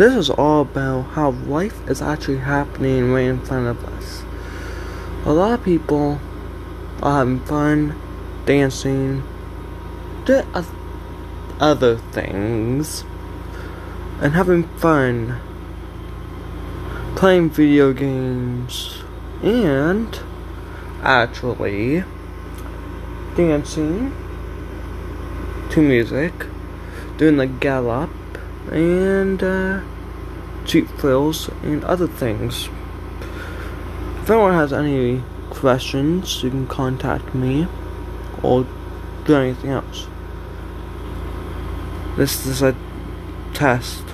This is all about how life is actually happening right in front of us. A lot of people are having fun, dancing, doing other things, and having fun playing video games and actually dancing to music, doing the gallop, and uh, cheap thrills and other things. If anyone has any questions, you can contact me or do anything else. This is a test.